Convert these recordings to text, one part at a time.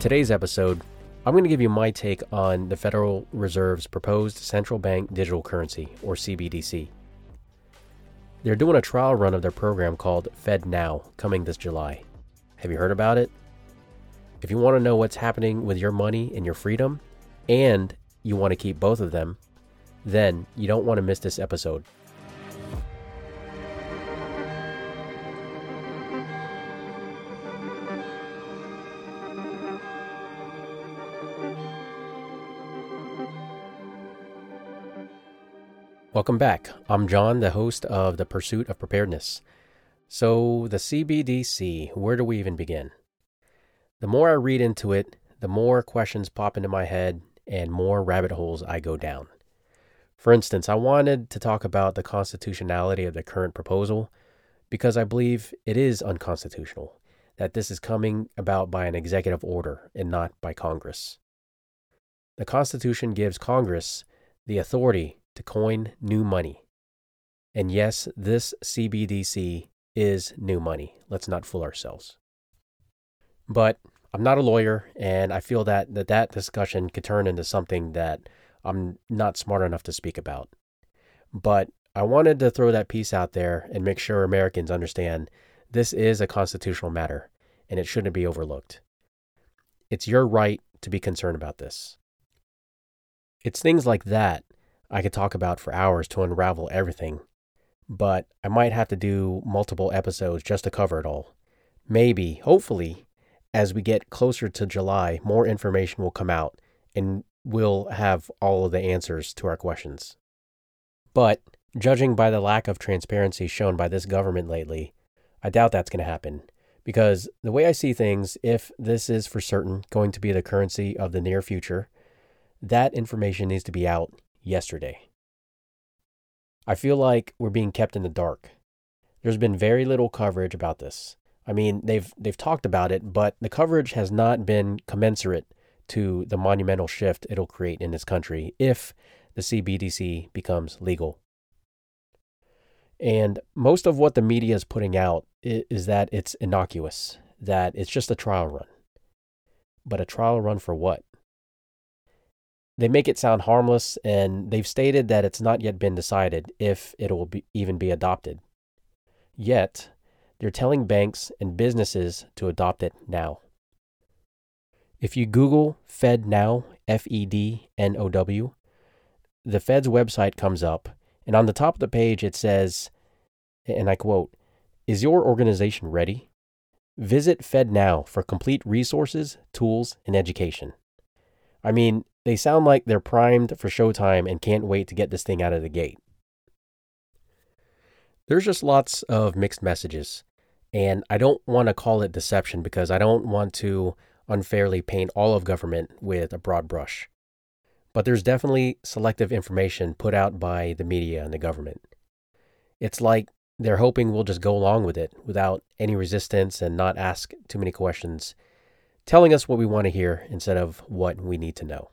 today's episode, I'm going to give you my take on the Federal Reserve's proposed central bank digital currency, or CBDC. They're doing a trial run of their program called FedNow coming this July. Have you heard about it? If you want to know what's happening with your money and your freedom, and you want to keep both of them, then you don't want to miss this episode. Welcome back. I'm John, the host of The Pursuit of Preparedness. So, the CBDC, where do we even begin? The more I read into it, the more questions pop into my head and more rabbit holes I go down. For instance, I wanted to talk about the constitutionality of the current proposal because I believe it is unconstitutional, that this is coming about by an executive order and not by Congress. The Constitution gives Congress the authority to coin new money. And yes, this CBDC is new money. Let's not fool ourselves. But I'm not a lawyer, and I feel that that, that discussion could turn into something that I'm not smart enough to speak about. But I wanted to throw that piece out there and make sure Americans understand this is a constitutional matter and it shouldn't be overlooked. It's your right to be concerned about this. It's things like that I could talk about for hours to unravel everything, but I might have to do multiple episodes just to cover it all. Maybe, hopefully, as we get closer to July, more information will come out and we'll have all of the answers to our questions. But, judging by the lack of transparency shown by this government lately, I doubt that's going to happen. Because the way I see things, if this is for certain going to be the currency of the near future, that information needs to be out yesterday. I feel like we're being kept in the dark. There's been very little coverage about this. I mean, they've they've talked about it, but the coverage has not been commensurate to the monumental shift it'll create in this country if the CBDC becomes legal. And most of what the media is putting out is that it's innocuous, that it's just a trial run. But a trial run for what? They make it sound harmless, and they've stated that it's not yet been decided if it will be, even be adopted. Yet, they're telling banks and businesses to adopt it now. If you Google Fed Now, F E D N O W, the Fed's website comes up, and on the top of the page it says, and I quote, Is your organization ready? Visit Fed Now for complete resources, tools, and education. I mean, they sound like they're primed for showtime and can't wait to get this thing out of the gate. There's just lots of mixed messages, and I don't want to call it deception because I don't want to unfairly paint all of government with a broad brush. But there's definitely selective information put out by the media and the government. It's like they're hoping we'll just go along with it without any resistance and not ask too many questions, telling us what we want to hear instead of what we need to know.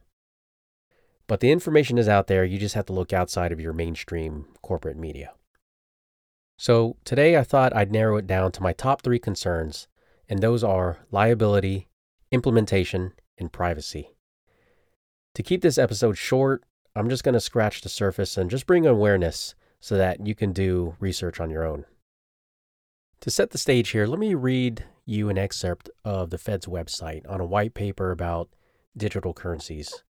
But the information is out there. You just have to look outside of your mainstream corporate media. So today I thought I'd narrow it down to my top three concerns, and those are liability, implementation, and privacy. To keep this episode short, I'm just going to scratch the surface and just bring awareness so that you can do research on your own. To set the stage here, let me read you an excerpt of the Fed's website on a white paper about digital currencies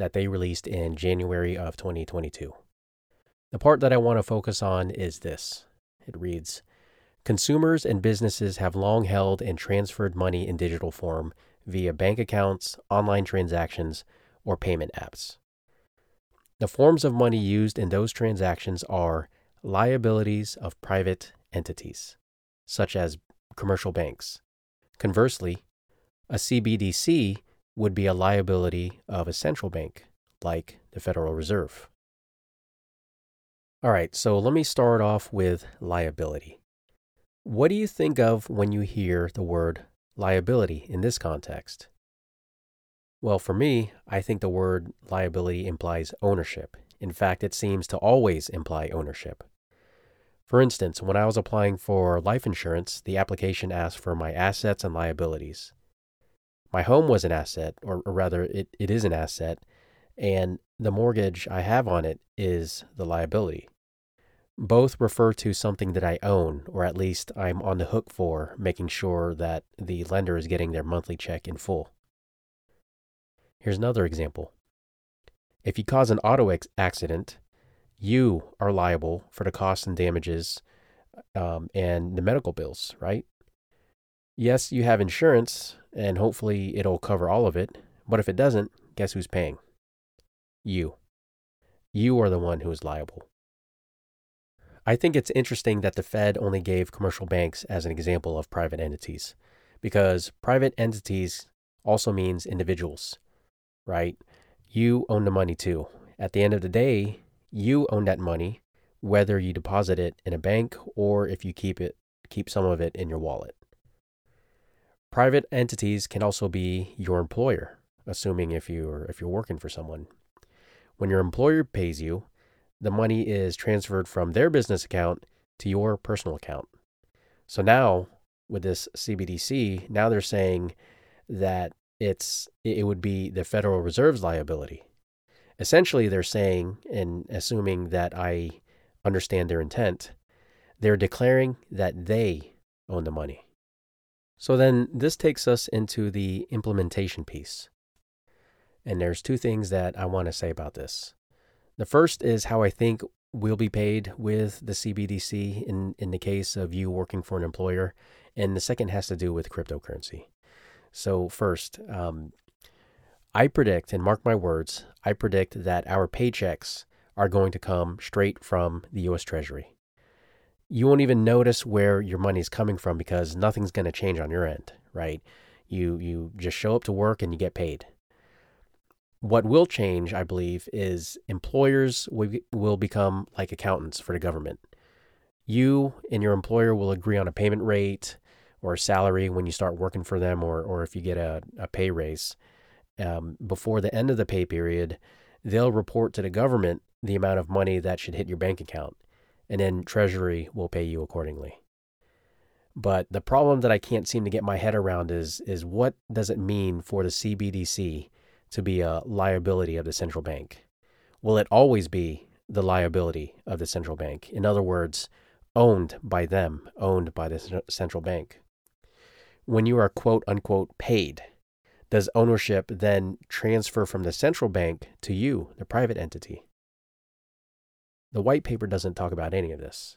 that they released in January of 2022. The part that I want to focus on is this it reads Consumers and businesses have long held and transferred money in digital form via bank accounts, online transactions, or payment apps. The forms of money used in those transactions are liabilities of private entities, such as commercial banks. Conversely, a CBDC would be a liability of a central bank, like the Federal Reserve. All right, so let me start off with liability. What do you think of when you hear the word liability in this context? Well, for me, I think the word liability implies ownership. In fact, it seems to always imply ownership. For instance, when I was applying for life insurance, the application asked for my assets and liabilities. My home was an asset, or, or rather, it, it is an asset, and the mortgage I have on it is the liability. Both refer to something that I own, or at least I'm on the hook for, making sure that the lender is getting their monthly check in full. Here's another example. If you cause an auto accident, you are liable for the costs and damages um, and the medical bills, right? Yes, you have insurance, and hopefully it'll cover all of it. But if it doesn't, guess who's paying? You. You are the one who is liable. I think it's interesting that the Fed only gave commercial banks as an example of private entities because private entities also means individuals, right? You own the money too. At the end of the day, you own that money, whether you deposit it in a bank or if you keep it keep some of it in your wallet. Private entities can also be your employer, assuming if you're if you're working for someone. When your employer pays you, the money is transferred from their business account to your personal account. So now with this CBDC, now they're saying that it's it would be the Federal Reserve's liability. Essentially, they're saying, and assuming that I understand their intent, they're declaring that they own the money. So then this takes us into the implementation piece. And there's two things that I want to say about this. The first is how I think we'll be paid with the CBDC in, in the case of you working for an employer. And the second has to do with cryptocurrency. So, first, um, I predict, and mark my words, I predict that our paychecks are going to come straight from the US Treasury you won't even notice where your money is coming from because nothing's going to change on your end, right? You you just show up to work and you get paid. What will change, I believe, is employers will, become like accountants for the government. You and your employer will agree on a payment rate or salary when you start working for them, or or if you get a, a pay raise. Um, before the end of the pay period, they'll report to the government the amount of money that should hit your bank account and then Treasury will pay you accordingly. But the problem that I can't seem to get my head around is is what does it mean for the CBDC to be a liability of the central bank? Will it always be the liability of the central bank? In other words, owned by them, owned by the central bank. When you are quote unquote paid, does ownership then transfer from the central bank to you, the private entity? The white paper doesn't talk about any of this.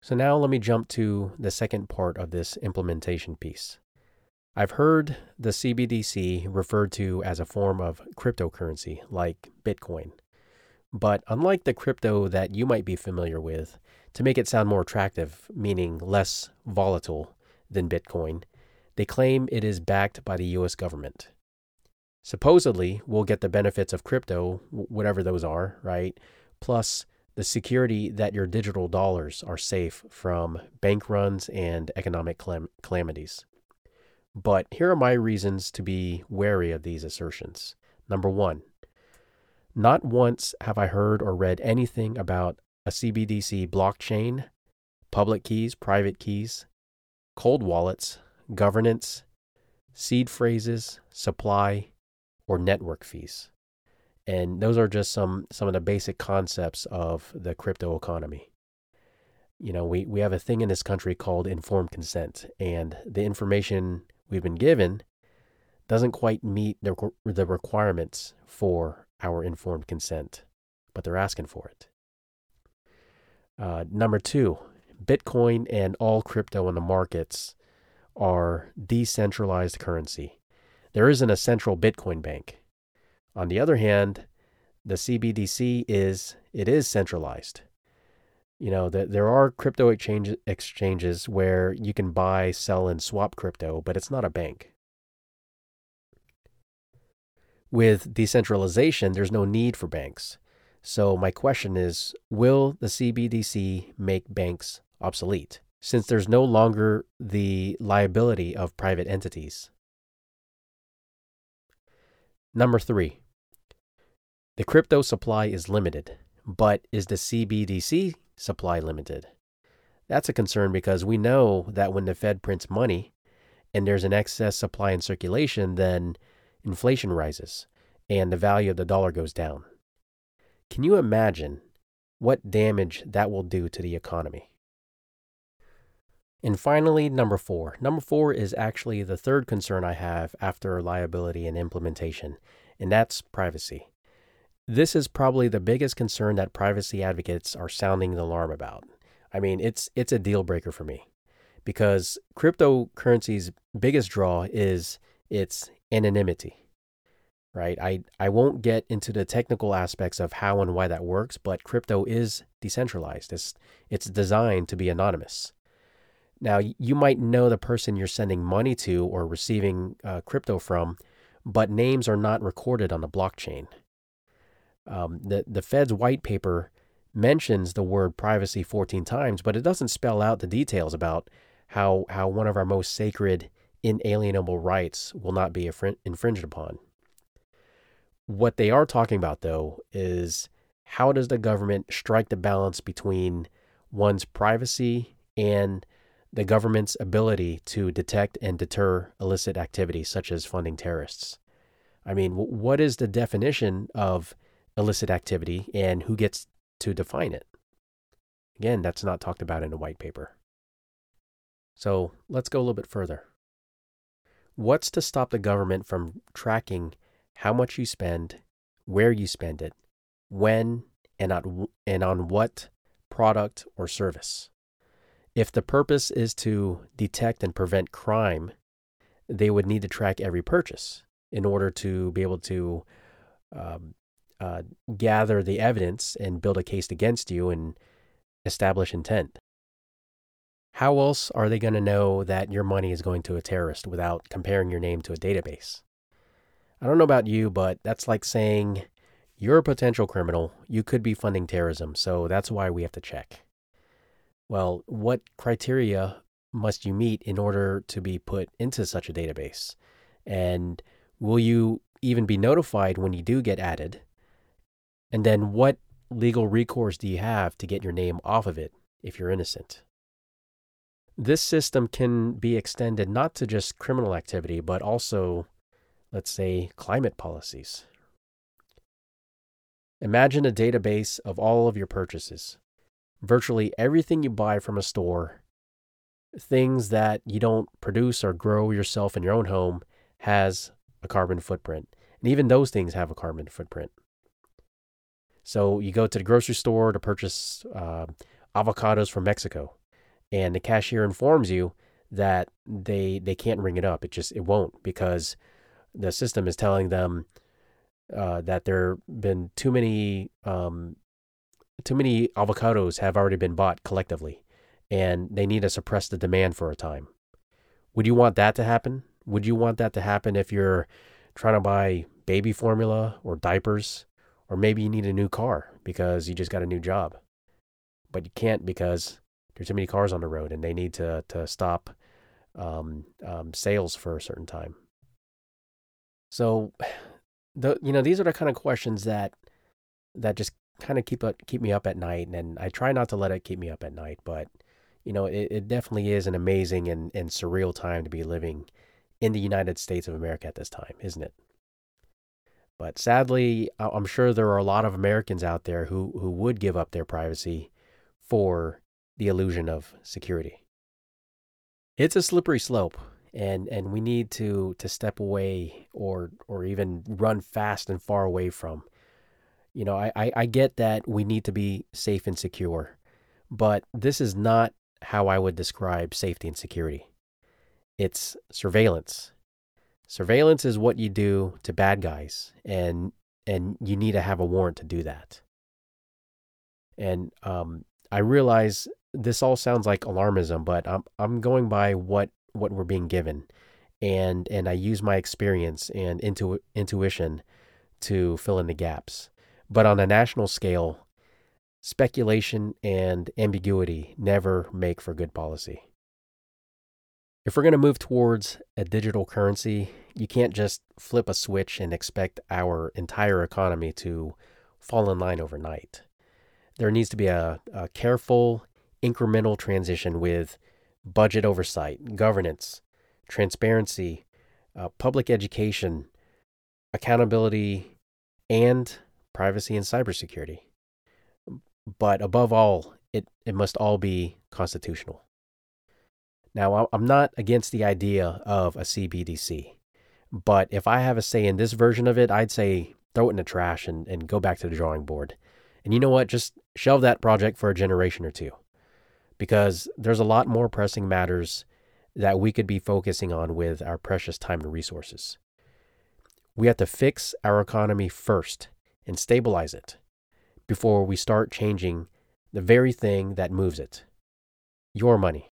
So now let me jump to the second part of this implementation piece. I've heard the CBDC referred to as a form of cryptocurrency like Bitcoin. But unlike the crypto that you might be familiar with, to make it sound more attractive, meaning less volatile than Bitcoin, they claim it is backed by the US government supposedly we'll get the benefits of crypto, whatever those are, right? Plus the security that your digital dollars are safe from bank runs and economic calam- calamities. But here are my reasons to be wary of these assertions. Number one, not once have I heard or read anything about a CBDC blockchain, public keys, private keys, cold wallets, governance, seed phrases, supply, or network fees. And those are just some some of the basic concepts of the crypto economy. You know, we, we have a thing in this country called informed consent, and the information we've been given doesn't quite meet the, the requirements for our informed consent, but they're asking for it. Uh, number two, Bitcoin and all crypto in the markets are decentralized currency. There isn't a central Bitcoin bank. On the other hand, the CBDC is it is centralized. You know, that there are crypto exchange, exchanges where you can buy, sell, and swap crypto, but it's not a bank. With decentralization, there's no need for banks. So, my question is Will the CBDC make banks obsolete since there's no longer the liability of private entities? Number three, the crypto supply is limited, but is the CBDC supply limited? That's a concern because we know that when the Fed prints money, and there's an excess supply in circulation, then inflation rises and the value of the dollar goes down. Can you imagine what damage that will do to the economy? And finally, number four. Number four is actually the third concern I have after liability and implementation, and that's privacy. This is probably the biggest concern that privacy advocates are sounding the alarm about. I mean, it's it's a deal breaker for me because cryptocurrency's biggest draw is its anonymity. Right? I I won't get into the technical aspects of how and why that works, but crypto is decentralized. It's it's designed to be anonymous. Now, you might know the person you're sending money to or receiving uh, crypto from, but names are not recorded on the blockchain. Um, the the Fed's white paper mentions the word privacy 14 times, but it doesn't spell out the details about how how one of our most sacred inalienable rights will not be infringed upon. What they are talking about though is how does the government strike the balance between one's privacy and the government's ability to detect and deter illicit activities such as funding terrorists. I mean, what is the definition of illicit activity and who gets to define it. Again, that's not talked about in a white paper. So let's go a little bit further. What's to stop the government from tracking how much you spend, where you spend it, when, and on, and on what product or service? If the purpose is to detect and prevent crime, they would need to track every purchase in order to be able to um, uh, gather the evidence and build a case against you and establish intent. How else are they going to know that your money is going to a terrorist without comparing your name to a database? I don't know about you, but that's like saying you're a potential criminal. You could be funding terrorism, so that's why we have to check. Well, what criteria must you meet in order to be put into such a database? And will you even be notified when you do get added? And then what legal recourse do you have to get your name off of it if you're innocent? This system can be extended not to just criminal activity, but also, let's say, climate policies. Imagine a database of all of your purchases. Virtually everything you buy from a store, things that you don't produce or grow yourself in your own home, has a carbon footprint. And even those things have a carbon footprint. So you go to the grocery store to purchase uh, avocados from Mexico, and the cashier informs you that they they can't ring it up. It just it won't because the system is telling them uh, that there been too many um, too many avocados have already been bought collectively, and they need to suppress the demand for a time. Would you want that to happen? Would you want that to happen if you're trying to buy baby formula or diapers or maybe you need a new car because you just got a new job. But you can't because there's too many cars on the road and they need to, to stop um, um, sales for a certain time. So, the, you know, these are the kind of questions that that just kind of keep keep me up at night, and I try not to let it keep me up at night. But you know, it, it definitely is an amazing and, and surreal time to be living in the United States of America at this time, isn't it? But sadly, I'm sure there are a lot of Americans out there who, who would give up their privacy for the illusion of security. It's a slippery slope, and, and we need to, to step away or, or even run fast and far away from. You know, I, I, I get that we need to be safe and secure, but this is not how I would describe safety and security. It's surveillance, Surveillance is what you do to bad guys, and and you need to have a warrant to do that. And um, I realize this all sounds like alarmism, but I'm I'm going by what what we're being given, and and I use my experience and intu- intuition to fill in the gaps. But on a national scale, speculation and ambiguity never make for good policy. If we're going to move towards a digital currency, you can't just flip a switch and expect our entire economy to fall in line overnight. There needs to be a, a careful, incremental transition with budget oversight, governance, transparency, uh, public education, accountability, and privacy and cybersecurity. But above all, it, it must all be constitutional. Now, I'm not against the idea of a CBDC, but if I have a say in this version of it, I'd say throw it in the trash and, and go back to the drawing board. And you know what? Just shelve that project for a generation or two because there's a lot more pressing matters that we could be focusing on with our precious time and resources. We have to fix our economy first and stabilize it before we start changing the very thing that moves it your money.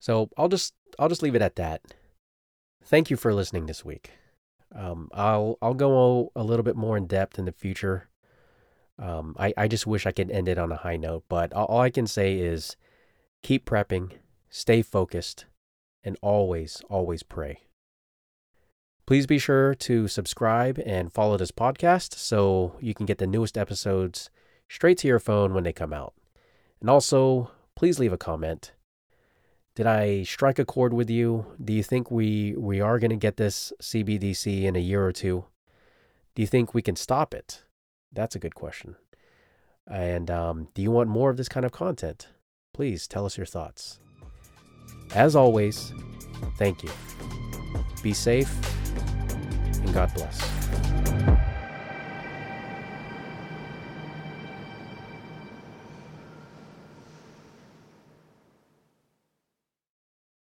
So I'll just I'll just leave it at that. Thank you for listening this week. Um, I'll I'll go a little bit more in depth in the future. Um, I I just wish I could end it on a high note, but all, all I can say is keep prepping, stay focused, and always always pray. Please be sure to subscribe and follow this podcast so you can get the newest episodes straight to your phone when they come out. And also, please leave a comment. Did I strike a chord with you? Do you think we, we are going to get this CBDC in a year or two? Do you think we can stop it? That's a good question. And um, do you want more of this kind of content? Please tell us your thoughts. As always, thank you. Be safe and God bless.